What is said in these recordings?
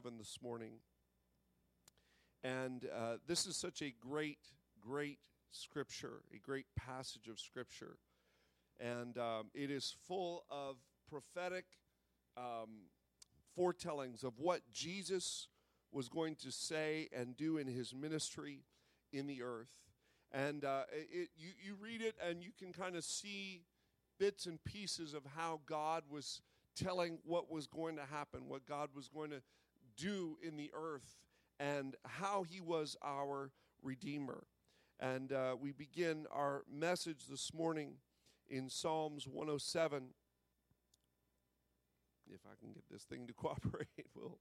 107 this morning. And uh, this is such a great, great scripture, a great passage of scripture. And um, it is full of prophetic um, foretellings of what Jesus was going to say and do in his ministry in the earth. And uh, it, you, you read it and you can kind of see bits and pieces of how God was telling what was going to happen, what God was going to do in the earth, and how he was our Redeemer. And uh, we begin our message this morning in Psalms 107. If I can get this thing to cooperate, we'll,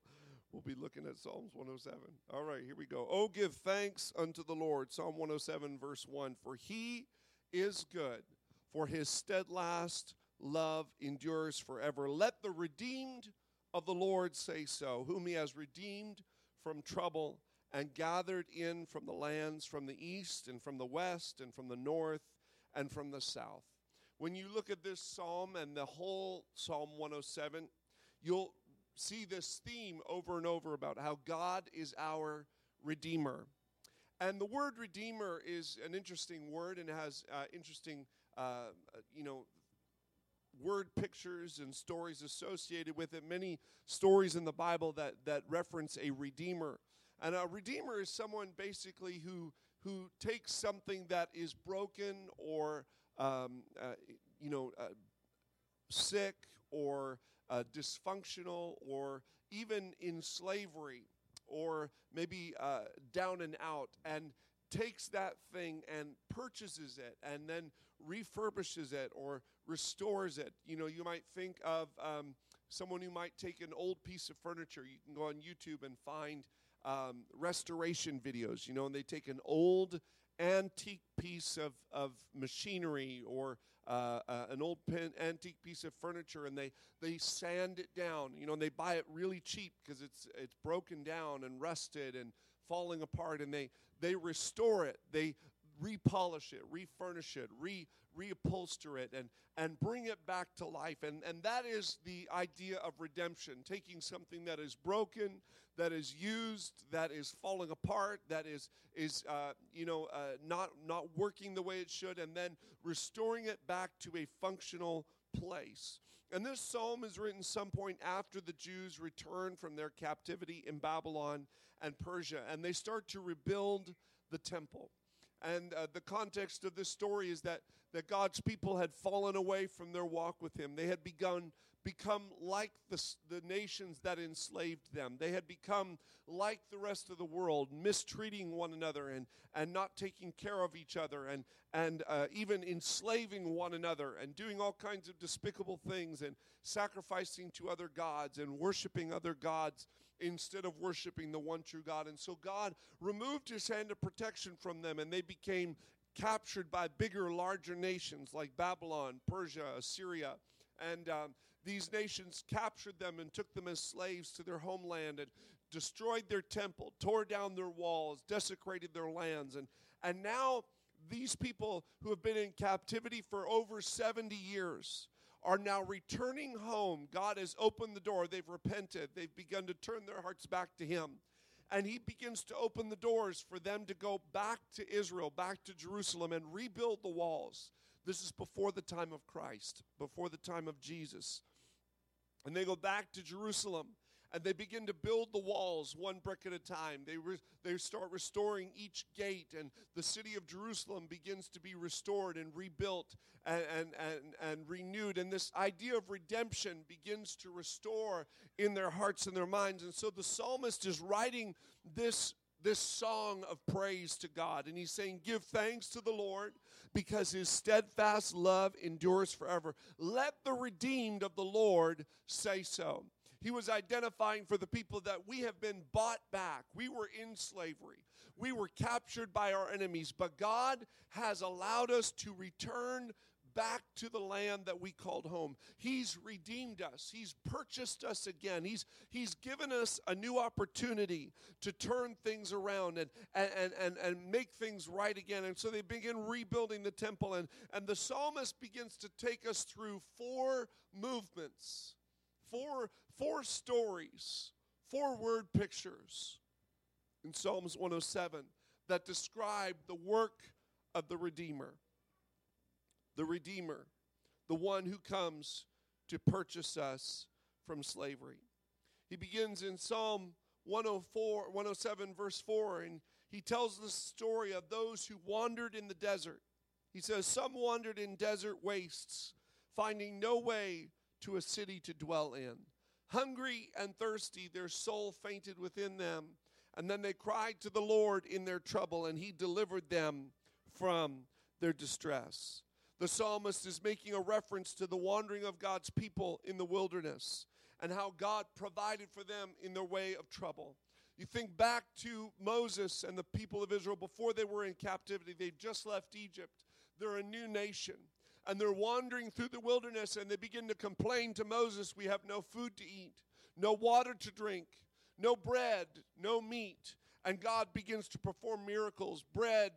we'll be looking at Psalms 107. All right, here we go. Oh, give thanks unto the Lord. Psalm 107, verse 1. For he is good, for his steadfast love endures forever. Let the redeemed of the Lord say so, whom he has redeemed from trouble and gathered in from the lands from the east and from the west and from the north and from the south. When you look at this psalm and the whole Psalm 107, you'll see this theme over and over about how God is our Redeemer. And the word Redeemer is an interesting word and has uh, interesting, uh, you know, word pictures and stories associated with it. Many stories in the Bible that, that reference a Redeemer. And a Redeemer is someone basically who, who takes something that is broken or, um, uh, you know, uh, sick or uh, dysfunctional or even in slavery or maybe uh, down and out and takes that thing and purchases it and then refurbishes it or restores it. You know, you might think of um, someone who might take an old piece of furniture. You can go on YouTube and find um, restoration videos, you know, and they take an old antique piece of, of machinery or uh, uh, an old pen, antique piece of furniture and they, they sand it down, you know, and they buy it really cheap because it's, it's broken down and rusted and falling apart and they, they restore it. They repolish it, refurnish it, re, reupholster it, and, and bring it back to life. And, and that is the idea of redemption taking something that is broken, that is used, that is falling apart, that is, is uh, you know, uh, not, not working the way it should, and then restoring it back to a functional place. And this psalm is written some point after the Jews return from their captivity in Babylon and Persia, and they start to rebuild the temple. And uh, the context of this story is that, that God's people had fallen away from their walk with Him. They had begun become like the, the nations that enslaved them. They had become like the rest of the world, mistreating one another and, and not taking care of each other and, and uh, even enslaving one another and doing all kinds of despicable things and sacrificing to other gods and worshiping other gods instead of worshiping the one true God. And so God removed his hand of protection from them, and they became captured by bigger, larger nations like Babylon, Persia, Assyria. And um, these nations captured them and took them as slaves to their homeland and destroyed their temple, tore down their walls, desecrated their lands. And, and now these people who have been in captivity for over 70 years are now returning home. God has opened the door. They've repented. They've begun to turn their hearts back to Him. And He begins to open the doors for them to go back to Israel, back to Jerusalem, and rebuild the walls. This is before the time of Christ, before the time of Jesus. And they go back to Jerusalem and they begin to build the walls one brick at a time. They, re- they start restoring each gate, and the city of Jerusalem begins to be restored and rebuilt and, and, and, and renewed. And this idea of redemption begins to restore in their hearts and their minds. And so the psalmist is writing this this song of praise to God. And he's saying, Give thanks to the Lord because his steadfast love endures forever. Let the redeemed of the Lord say so. He was identifying for the people that we have been bought back. We were in slavery. We were captured by our enemies, but God has allowed us to return back to the land that we called home. He's redeemed us. He's purchased us again. He's, he's given us a new opportunity to turn things around and, and, and, and make things right again. And so they begin rebuilding the temple. And, and the psalmist begins to take us through four movements four, four stories, four word pictures in Psalms 107 that describe the work of the Redeemer. The Redeemer, the one who comes to purchase us from slavery. He begins in Psalm 104, 107, verse 4, and he tells the story of those who wandered in the desert. He says, Some wandered in desert wastes, finding no way to a city to dwell in. Hungry and thirsty, their soul fainted within them. And then they cried to the Lord in their trouble, and he delivered them from their distress. The psalmist is making a reference to the wandering of God's people in the wilderness and how God provided for them in their way of trouble. You think back to Moses and the people of Israel before they were in captivity, they've just left Egypt. They're a new nation. And they're wandering through the wilderness and they begin to complain to Moses, We have no food to eat, no water to drink, no bread, no meat. And God begins to perform miracles. Bread,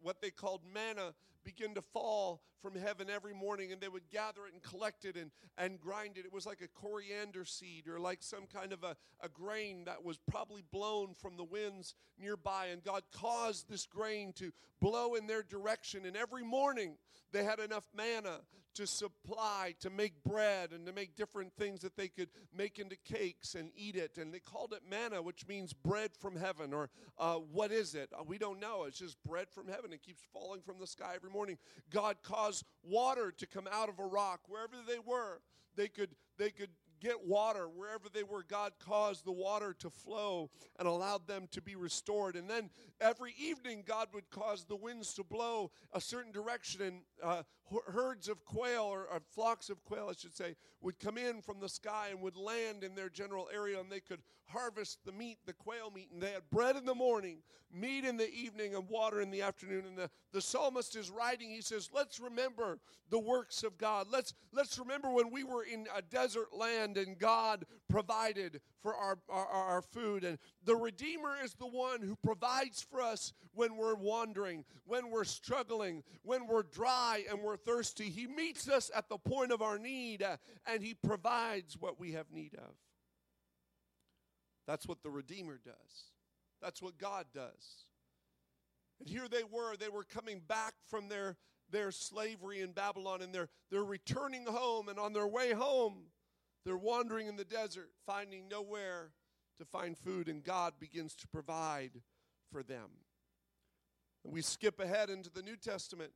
what they called manna, begin to fall from heaven every morning and they would gather it and collect it and, and grind it. It was like a coriander seed or like some kind of a, a grain that was probably blown from the winds nearby. And God caused this grain to blow in their direction. And every morning they had enough manna to supply, to make bread, and to make different things that they could make into cakes and eat it. And they called it manna, which means bread from heaven. Or uh, what is it? Uh, we don't know. It's just bread from heaven. It keeps falling from the sky every morning. God caused water to come out of a rock wherever they were. They could, they could get water wherever they were. God caused the water to flow and allowed them to be restored. And then every evening, God would cause the winds to blow a certain direction, and uh, herds of quail, or, or flocks of quail, I should say, would come in from the sky and would land in their general area, and they could harvest the meat, the quail meat, and they had bread in the morning, meat in the evening, and water in the afternoon. And the, the psalmist is writing, he says, Let's remember the works of God. Let's, let's remember when we were in a desert land and God provided for our, our, our food. And the Redeemer is the one who provides for us when we're wandering, when we're struggling, when we're dry and we're thirsty. He meets us at the point of our need uh, and He provides what we have need of. That's what the Redeemer does. That's what God does. And here they were, they were coming back from their, their slavery in Babylon and they're, they're returning home. And on their way home, they're wandering in the desert, finding nowhere to find food. And God begins to provide for them. And we skip ahead into the New Testament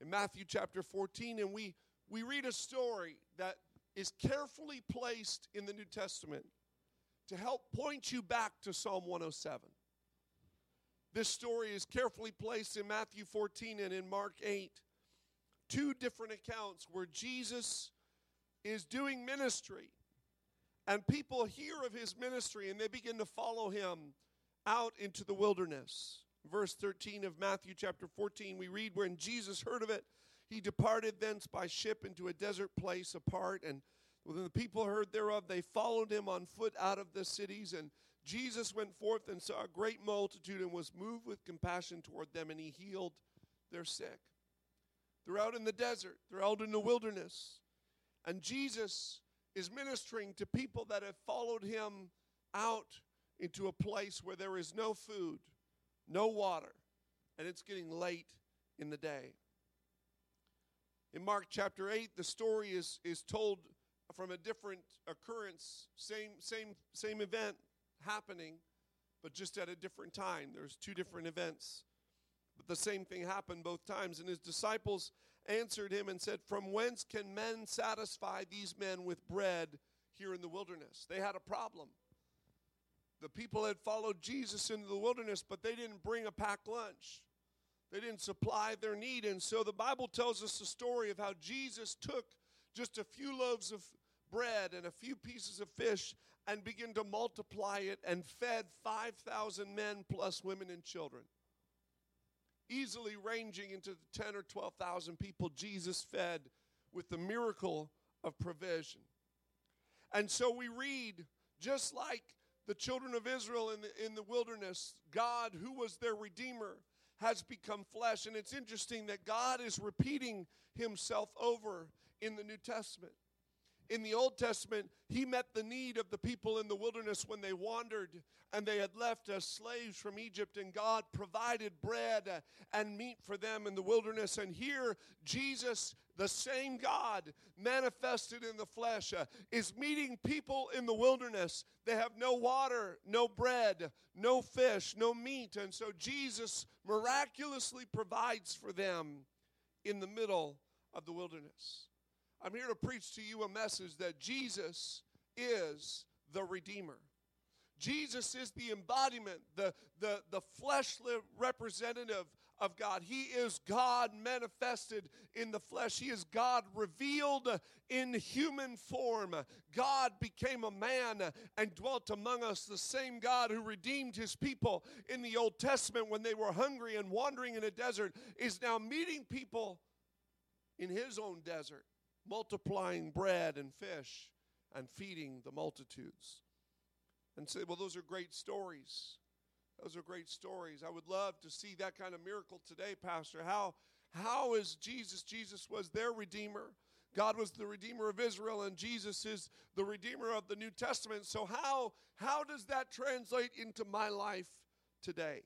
in Matthew chapter 14, and we, we read a story that is carefully placed in the New Testament to help point you back to Psalm 107. This story is carefully placed in Matthew 14 and in Mark 8. Two different accounts where Jesus is doing ministry and people hear of his ministry and they begin to follow him out into the wilderness. Verse 13 of Matthew chapter 14, we read, When Jesus heard of it, he departed thence by ship into a desert place apart, and when the people heard thereof, they followed him on foot out of the cities. And Jesus went forth and saw a great multitude and was moved with compassion toward them, and he healed their sick. They're out in the desert, they're out in the wilderness. And Jesus is ministering to people that have followed him out into a place where there is no food, no water, and it's getting late in the day. In Mark chapter 8, the story is, is told from a different occurrence, same, same, same event happening, but just at a different time. There's two different events. But the same thing happened both times. And his disciples answered him and said, From whence can men satisfy these men with bread here in the wilderness? They had a problem. The people had followed Jesus into the wilderness, but they didn't bring a packed lunch. They didn't supply their need. And so the Bible tells us the story of how Jesus took just a few loaves of bread and a few pieces of fish and began to multiply it and fed 5,000 men plus women and children. Easily ranging into the 10 or 12,000 people, Jesus fed with the miracle of provision. And so we read, just like the children of Israel in the, in the wilderness, God, who was their Redeemer, has become flesh. And it's interesting that God is repeating himself over in the New Testament in the Old Testament, he met the need of the people in the wilderness when they wandered and they had left as slaves from Egypt, and God provided bread and meat for them in the wilderness. And here, Jesus, the same God manifested in the flesh, uh, is meeting people in the wilderness. They have no water, no bread, no fish, no meat. And so Jesus miraculously provides for them in the middle of the wilderness. I'm here to preach to you a message that Jesus is the Redeemer. Jesus is the embodiment, the, the, the fleshly representative of God. He is God manifested in the flesh. He is God revealed in human form. God became a man and dwelt among us. The same God who redeemed his people in the Old Testament when they were hungry and wandering in a desert is now meeting people in his own desert multiplying bread and fish and feeding the multitudes. And say, well, those are great stories. Those are great stories. I would love to see that kind of miracle today, Pastor. How, how is Jesus? Jesus was their Redeemer. God was the Redeemer of Israel, and Jesus is the Redeemer of the New Testament. So, how, how does that translate into my life today?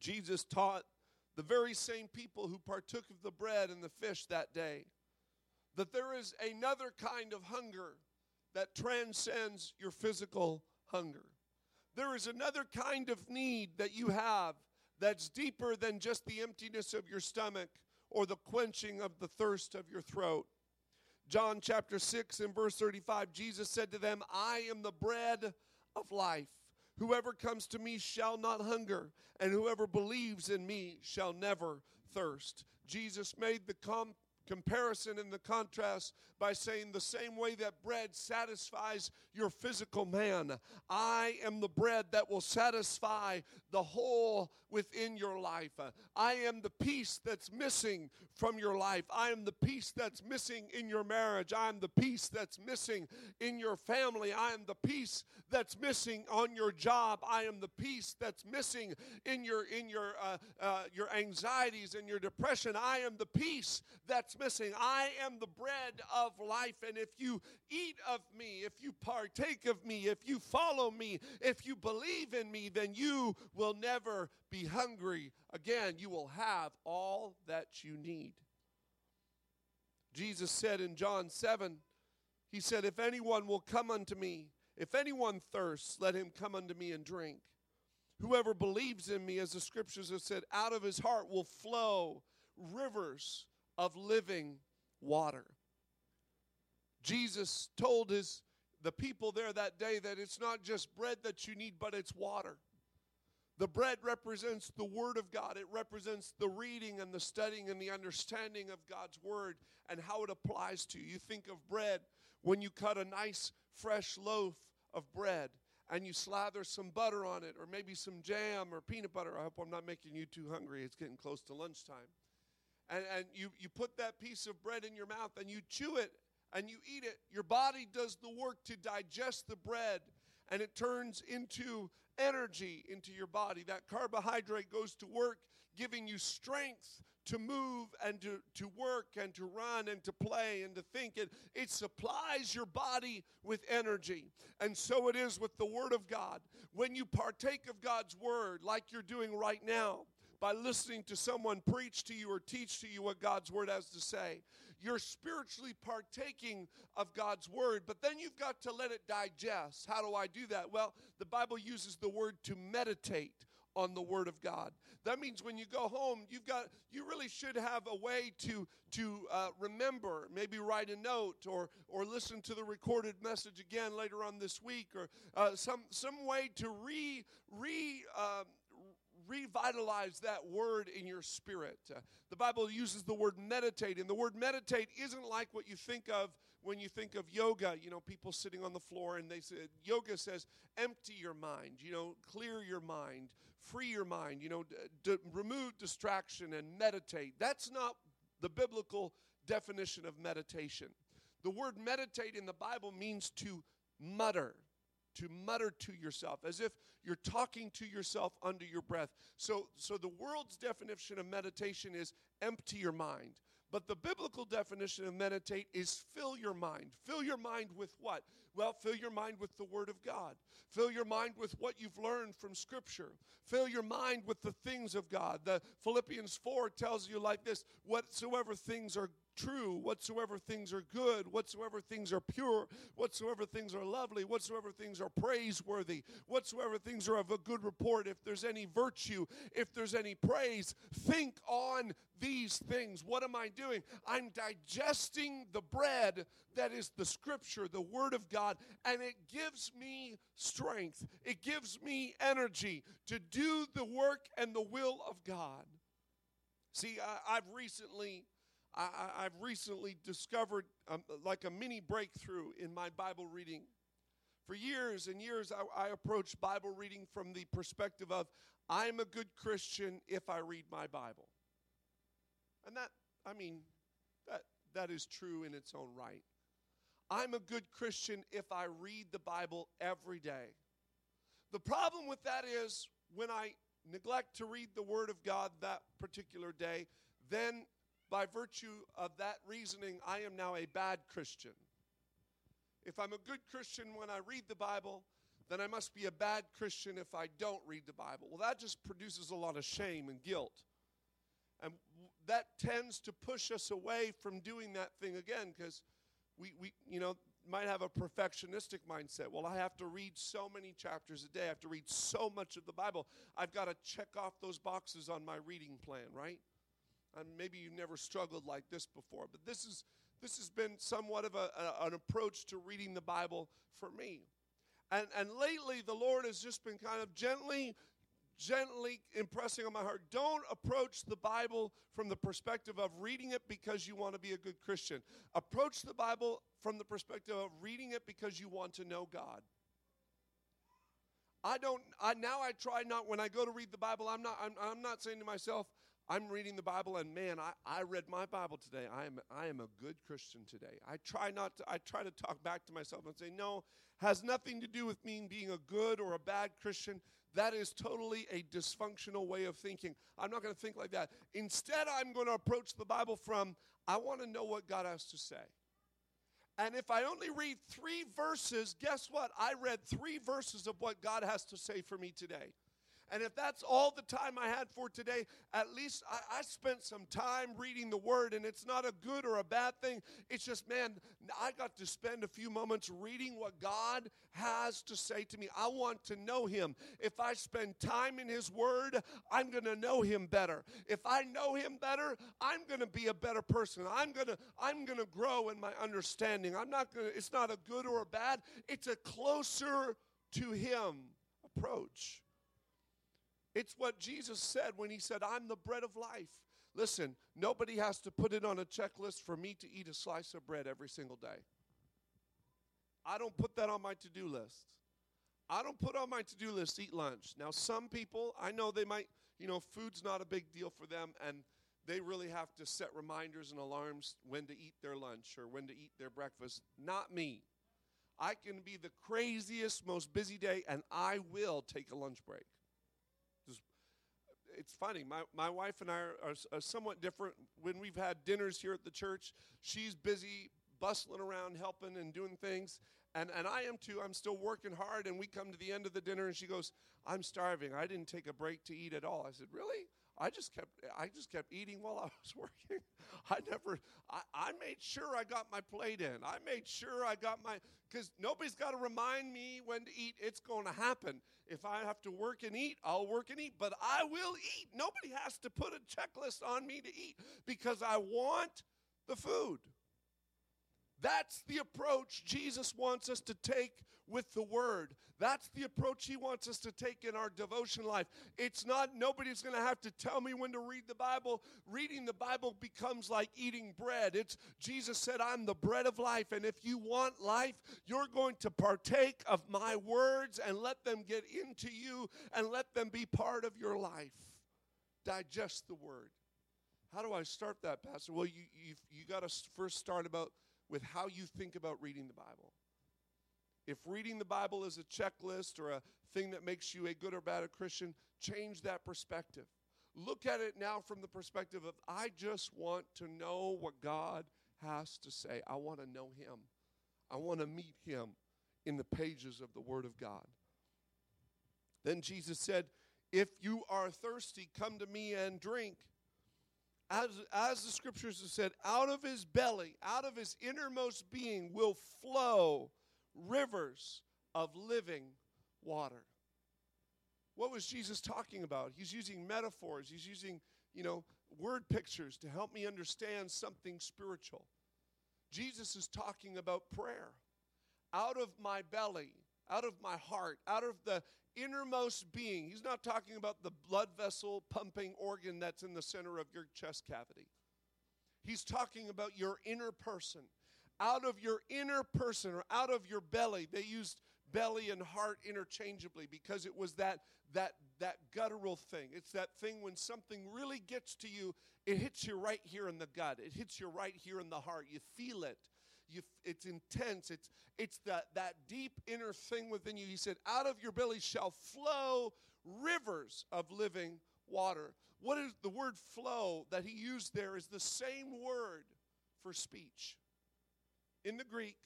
Jesus taught the very same people who partook of the bread and the fish that day that there is another kind of hunger that transcends your physical hunger. There is another kind of need that you have that's deeper than just the emptiness of your stomach or the quenching of the thirst of your throat. John chapter 6 and verse 35, Jesus said to them, I am the bread of life. Whoever comes to me shall not hunger, and whoever believes in me shall never thirst. Jesus made the com- comparison and the contrast by saying the same way that bread satisfies your physical man, I am the bread that will satisfy the whole within your life. I am the peace that's missing from your life. I am the peace that's missing in your marriage. I am the peace that's missing in your family. I am the peace that's missing on your job. I am the peace that's missing in your in your uh, uh, your anxieties and your depression. I am the peace that's missing. I am the bread of life. And if you eat of me, if you partake of me, if you follow me, if you believe in me, then you will never be hungry again. You will have all that you need. Jesus said in John 7, He said, If anyone will come unto me, if anyone thirsts, let him come unto me and drink. Whoever believes in me, as the scriptures have said, out of his heart will flow rivers of living water. Jesus told his the people there that day that it's not just bread that you need, but it's water. The bread represents the Word of God. It represents the reading and the studying and the understanding of God's Word and how it applies to you. You think of bread when you cut a nice, fresh loaf of bread and you slather some butter on it or maybe some jam or peanut butter. I hope I'm not making you too hungry. It's getting close to lunchtime. And, and you, you put that piece of bread in your mouth and you chew it and you eat it, your body does the work to digest the bread and it turns into energy into your body. That carbohydrate goes to work, giving you strength to move and to, to work and to run and to play and to think. It, it supplies your body with energy. And so it is with the Word of God. When you partake of God's Word, like you're doing right now, by listening to someone preach to you or teach to you what God's Word has to say, you're spiritually partaking of God's word, but then you've got to let it digest. How do I do that? Well, the Bible uses the word to meditate on the word of God. That means when you go home, you've got you really should have a way to to uh, remember, maybe write a note or or listen to the recorded message again later on this week, or uh, some some way to re re. Um, revitalize that word in your spirit. Uh, the Bible uses the word meditate, and the word meditate isn't like what you think of when you think of yoga. You know, people sitting on the floor, and they say, yoga says, empty your mind, you know, clear your mind, free your mind, you know, d- d- remove distraction and meditate. That's not the biblical definition of meditation. The word meditate in the Bible means to mutter to mutter to yourself as if you're talking to yourself under your breath. So so the world's definition of meditation is empty your mind. But the biblical definition of meditate is fill your mind. Fill your mind with what? Well, fill your mind with the Word of God. Fill your mind with what you've learned from Scripture. Fill your mind with the things of God. The Philippians 4 tells you like this whatsoever things are true, whatsoever things are good, whatsoever things are pure, whatsoever things are lovely, whatsoever things are praiseworthy, whatsoever things are of a good report, if there's any virtue, if there's any praise, think on these things. What am I doing? I'm digesting the bread that is the scripture, the word of God, and it gives me strength. It gives me energy to do the work and the will of God. See, I, have recently I, have recently discovered um, like a mini breakthrough in my Bible reading. For years and years, I, I approached Bible reading from the perspective of I'm a good Christian if I read my Bible. And that, I mean, that, that is true in its own right. I'm a good Christian if I read the Bible every day. The problem with that is when I neglect to read the Word of God that particular day, then by virtue of that reasoning, I am now a bad Christian. If I'm a good Christian when I read the Bible, then I must be a bad Christian if I don't read the Bible. Well, that just produces a lot of shame and guilt. And that tends to push us away from doing that thing again because we, we, you know, might have a perfectionistic mindset. Well, I have to read so many chapters a day. I have to read so much of the Bible. I've got to check off those boxes on my reading plan, right? And maybe you've never struggled like this before, but this is this has been somewhat of a, a, an approach to reading the Bible for me. And and lately the Lord has just been kind of gently gently impressing on my heart don't approach the Bible from the perspective of reading it because you want to be a good Christian. Approach the Bible from the perspective of reading it because you want to know God. I don't I now I try not when I go to read the Bible I'm not I'm, I'm not saying to myself I'm reading the Bible and man, I, I read my Bible today. I am I am a good Christian today. I try not to I try to talk back to myself and say, no, has nothing to do with me being a good or a bad Christian. That is totally a dysfunctional way of thinking. I'm not going to think like that. Instead, I'm going to approach the Bible from I want to know what God has to say. And if I only read three verses, guess what? I read three verses of what God has to say for me today. And if that's all the time I had for today, at least I, I, spent some time reading the Word, and it's not a good or a bad thing. It's just, man, I got to spend a few moments reading what God has to say to me. I want to know Him. If I spend time in His Word, I'm going to know Him better. If I know Him better, I'm going to be a better person. I'm going to I'm going to grow in my understanding. I'm not going to. It's not a good or a bad. It's a closer to Him approach. It's what Jesus said when he said, I'm the bread of life. Listen, nobody has to put it on a checklist for me to eat a slice of bread every single day. I don't put that on my to do list. I don't put on my to do list eat lunch. Now, some people, I know they might, you know, food's not a big deal for them, and they really have to set reminders and alarms when to eat their lunch or when to eat their breakfast. Not me. I can be the craziest, most busy day, and I will take a lunch break it's funny. My, my wife and I are, are, are, somewhat different. When we've had dinners here at the church, she's busy bustling around helping and doing things. And, and I am too. I'm still working hard. And we come to the end of the dinner and she goes, I'm starving. I didn't take a break to eat at all. I said, Really? I just kept I just kept eating while I was working. I never I, I made sure I got my plate in. I made sure I got my because nobody's got to remind me when to eat. It's going to happen. If I have to work and eat, I'll work and eat, but I will eat. Nobody has to put a checklist on me to eat because I want the food. That's the approach Jesus wants us to take with the Word. That's the approach He wants us to take in our devotion life. It's not, nobody's going to have to tell me when to read the Bible. Reading the Bible becomes like eating bread. It's, Jesus said, I'm the bread of life. And if you want life, you're going to partake of my words and let them get into you and let them be part of your life. Digest the Word. How do I start that, Pastor? Well, you, you, you got to first start about with how you think about reading the Bible. If reading the Bible is a checklist or a thing that makes you a good or bad a Christian, change that perspective. look at it now from the perspective of I just want to know what God has to say. I want to know Him. I want to meet Him in the pages of the Word of God. Then Jesus said, If you are thirsty, come to me and drink. As, as the scriptures have said, out of his belly, out of his innermost being, will flow rivers of living water. What was Jesus talking about? He's using metaphors, he's using, you know, word pictures to help me understand something spiritual. Jesus is talking about prayer. Out of my belly, out of my heart, out of the innermost being. He's not talking about the blood vessel pumping organ that's in the center of your chest cavity. He's talking about your inner person. Out of your inner person or out of your belly. They used belly and heart interchangeably because it was that that that guttural thing. It's that thing when something really gets to you, it hits you right here in the gut. It hits you right here in the heart. You feel it. You, it's intense. It's it's that that deep inner thing within you. He said, "Out of your belly shall flow rivers of living water." What is the word "flow" that he used there? Is the same word for speech. In the Greek,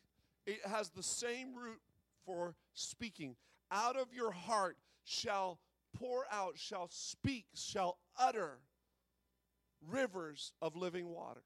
it has the same root for speaking. Out of your heart shall pour out, shall speak, shall utter rivers of living water.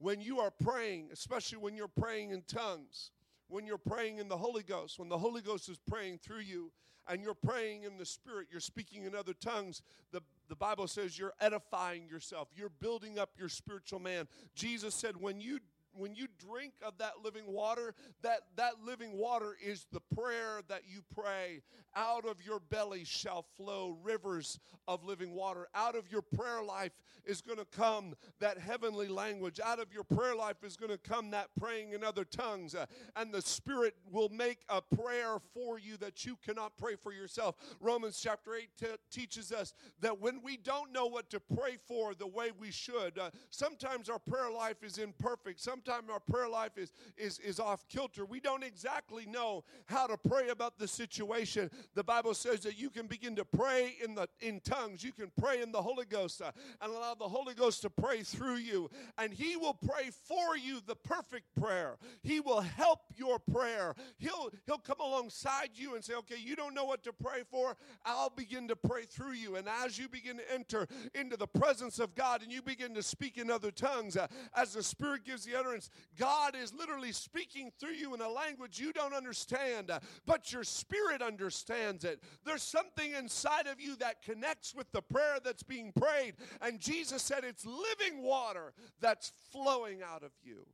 When you are praying, especially when you're praying in tongues, when you're praying in the Holy Ghost, when the Holy Ghost is praying through you, and you're praying in the Spirit, you're speaking in other tongues, the, the Bible says you're edifying yourself, you're building up your spiritual man. Jesus said, when you when you drink of that living water, that, that living water is the prayer that you pray. Out of your belly shall flow rivers of living water. Out of your prayer life is going to come that heavenly language. Out of your prayer life is going to come that praying in other tongues. Uh, and the Spirit will make a prayer for you that you cannot pray for yourself. Romans chapter 8 t- teaches us that when we don't know what to pray for the way we should, uh, sometimes our prayer life is imperfect. Sometimes sometimes our prayer life is, is, is off kilter. We don't exactly know how to pray about the situation. The Bible says that you can begin to pray in, the, in tongues, you can pray in the Holy Ghost, uh, and allow the Holy Ghost to pray through you. And He will pray for you the perfect prayer. He will help your prayer. He'll, he'll come alongside you and say, Okay, you don't know what to pray for. I'll begin to pray through you. And as you begin to enter into the presence of God and you begin to speak in other tongues, uh, as the Spirit gives the utterance, God is literally speaking through you in a language you don't understand, uh, but your spirit understands it. There's something inside of you that connects with the prayer that's being prayed. And Jesus said it's living water that's flowing out of you,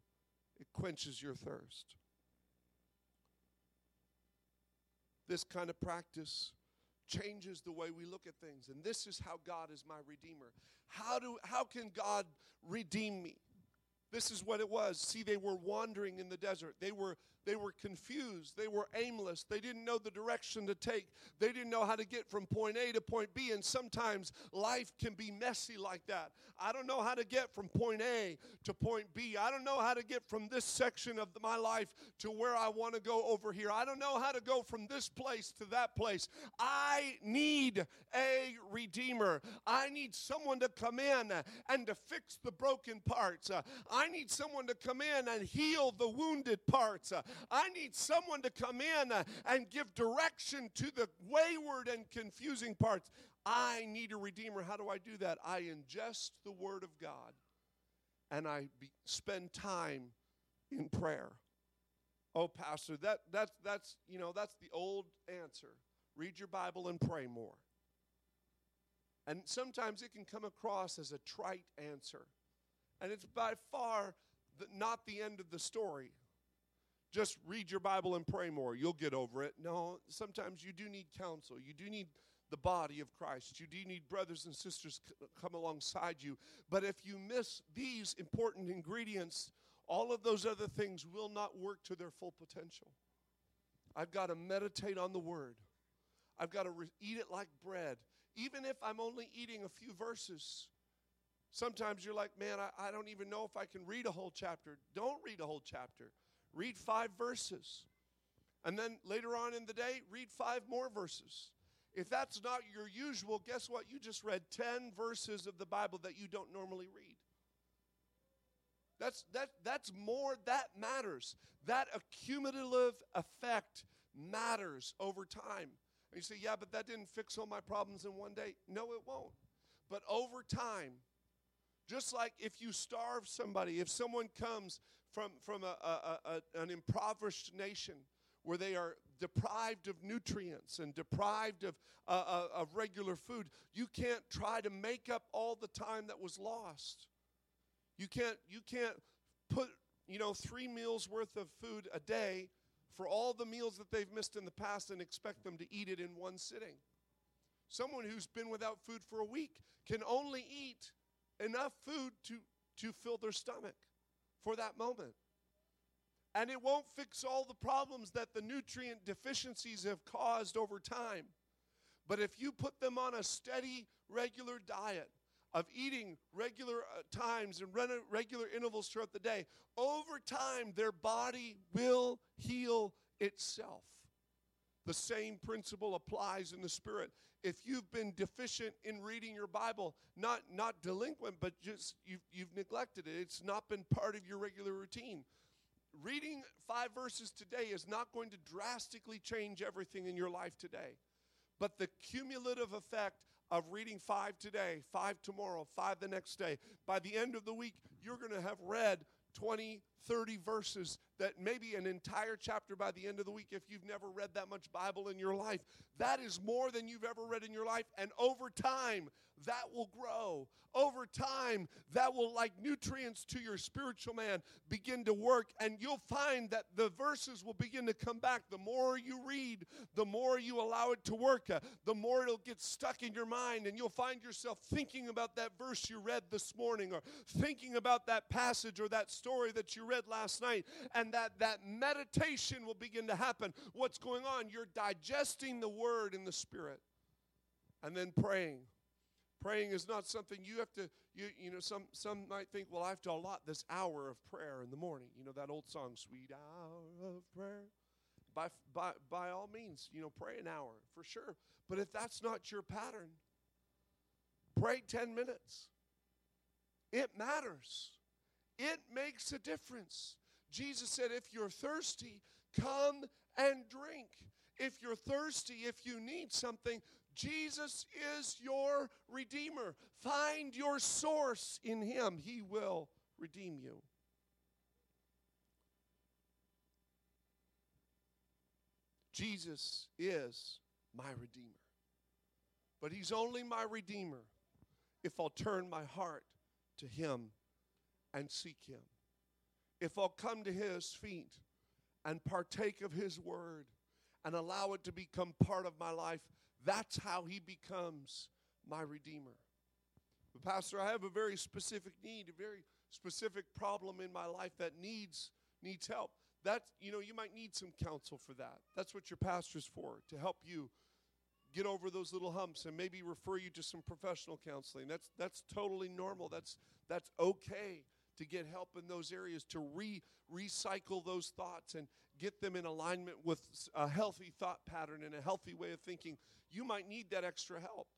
it quenches your thirst. This kind of practice changes the way we look at things and this is how God is my redeemer how do how can God redeem me this is what it was. See, they were wandering in the desert. They were they were confused. They were aimless. They didn't know the direction to take. They didn't know how to get from point A to point B. And sometimes life can be messy like that. I don't know how to get from point A to point B. I don't know how to get from this section of my life to where I want to go over here. I don't know how to go from this place to that place. I need a redeemer. I need someone to come in and to fix the broken parts. I need someone to come in and heal the wounded parts. I need someone to come in uh, and give direction to the wayward and confusing parts. I need a redeemer. How do I do that? I ingest the word of God and I be, spend time in prayer. Oh, pastor, that that's that's you know that's the old answer. Read your Bible and pray more. And sometimes it can come across as a trite answer. And it's by far the, not the end of the story just read your Bible and pray more. You'll get over it. No, sometimes you do need counsel. You do need the body of Christ. You do need brothers and sisters come alongside you. But if you miss these important ingredients, all of those other things will not work to their full potential. I've got to meditate on the word. I've got to re- eat it like bread, even if I'm only eating a few verses. Sometimes you're like, man, I, I don't even know if I can read a whole chapter. Don't read a whole chapter. Read five verses. And then later on in the day, read five more verses. If that's not your usual, guess what? You just read 10 verses of the Bible that you don't normally read. That's, that, that's more, that matters. That accumulative effect matters over time. And you say, yeah, but that didn't fix all my problems in one day. No, it won't. But over time, just like if you starve somebody, if someone comes from, from a, a, a, an impoverished nation where they are deprived of nutrients and deprived of, uh, uh, of regular food, you can't try to make up all the time that was lost. You can't, you can't put, you know, three meals worth of food a day for all the meals that they've missed in the past and expect them to eat it in one sitting. Someone who's been without food for a week can only eat enough food to, to fill their stomach for that moment. And it won't fix all the problems that the nutrient deficiencies have caused over time. But if you put them on a steady, regular diet of eating regular uh, times and regular intervals throughout the day, over time their body will heal itself. The same principle applies in the spirit. If you've been deficient in reading your Bible, not, not delinquent, but just you've, you've neglected it, it's not been part of your regular routine. Reading five verses today is not going to drastically change everything in your life today. But the cumulative effect of reading five today, five tomorrow, five the next day. By the end of the week, you're going to have read 20, 30 verses that maybe an entire chapter by the end of the week if you've never read that much Bible in your life. That is more than you've ever read in your life. And over time, that will grow. Over time, that will, like nutrients to your spiritual man, begin to work. And you'll find that the verses will begin to come back. The more you read, the more you allow it to work, uh, the more it'll get stuck in your mind. And you'll find yourself thinking about that verse you read this morning, or thinking about that passage or that story that you read last night. And that, that meditation will begin to happen. What's going on? You're digesting the word in the spirit and then praying Praying is not something you have to, you, you know, some, some might think, well, I have to allot this hour of prayer in the morning. You know, that old song, Sweet Hour of Prayer. By, by, by all means, you know, pray an hour for sure. But if that's not your pattern, pray 10 minutes. It matters, it makes a difference. Jesus said, if you're thirsty, come and drink. If you're thirsty, if you need something, Jesus is your Redeemer. Find your source in Him, He will redeem you. Jesus is my Redeemer. But He's only my Redeemer if I'll turn my heart to Him and seek Him. If I'll come to His feet and partake of His Word and allow it to become part of my life that's how he becomes my Redeemer. But, Pastor, I have a very specific need, a very specific problem in my life that needs needs help. That you know, you might need some counsel for that. That's what your pastor's for, to help you get over those little humps and maybe refer you to some professional counseling. That's that's totally normal. That's that's okay to get help in those areas to re recycle those thoughts and get them in alignment with a healthy thought pattern and a healthy way of thinking you might need that extra help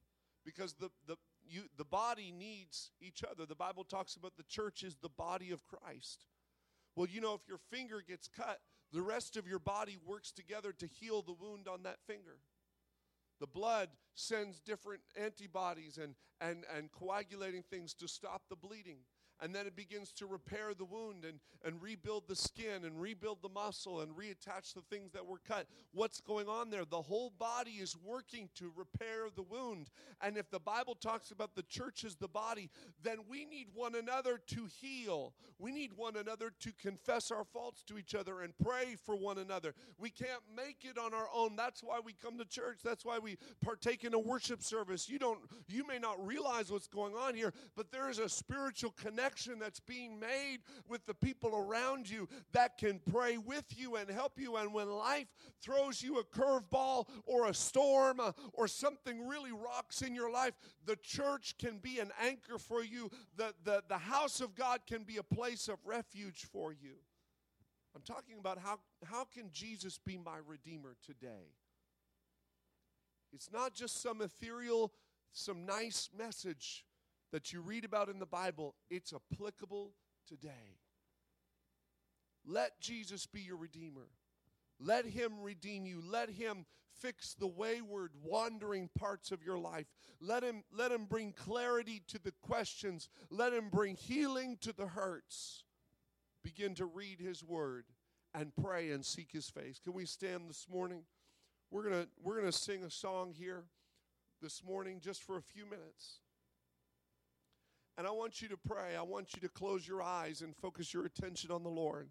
because the, the, you, the body needs each other. The Bible talks about the church is the body of Christ. Well, you know, if your finger gets cut, the rest of your body works together to heal the wound on that finger. The blood sends different antibodies and, and, and coagulating things to stop the bleeding and then it begins to repair the wound and, and rebuild the skin and rebuild the muscle and reattach the things that were cut. What's going on there? The whole body is working to repair the wound. And if the Bible talks about the church as the body, then we need one another to heal. We need one another to confess our faults to each other and pray for one another. We can't make it on our own. That's why we come to church. That's why we partake in a worship service. You don't you may not realize what's going on here, but there is a spiritual connection connection that's being made with the people around you that can pray with you and help you. And when life throws you a curveball or a storm uh, or something really rocks in your life, the church can be an anchor for you. The, the, the house of God can be a place of refuge for you. I'm talking about how, how can Jesus be my Redeemer today? It's not just some ethereal, some nice message that you read about in the Bible, it's applicable today. Let Jesus be your Redeemer. Let Him redeem you. Let Him fix the wayward, wandering parts of your life. Let Him, let him bring clarity to the questions. Let Him bring healing to the hurts. Begin to read His Word and pray and seek His face. Can we stand this morning? We're going to we're going to sing a song here this morning just for a few minutes. And I want you to pray. I want you to close your eyes and focus your attention on the Lord.